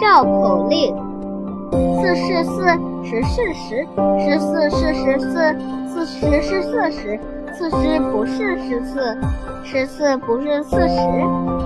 绕口令。四是四十是十十四是十四四十是四十四十不是十四十四不是四十。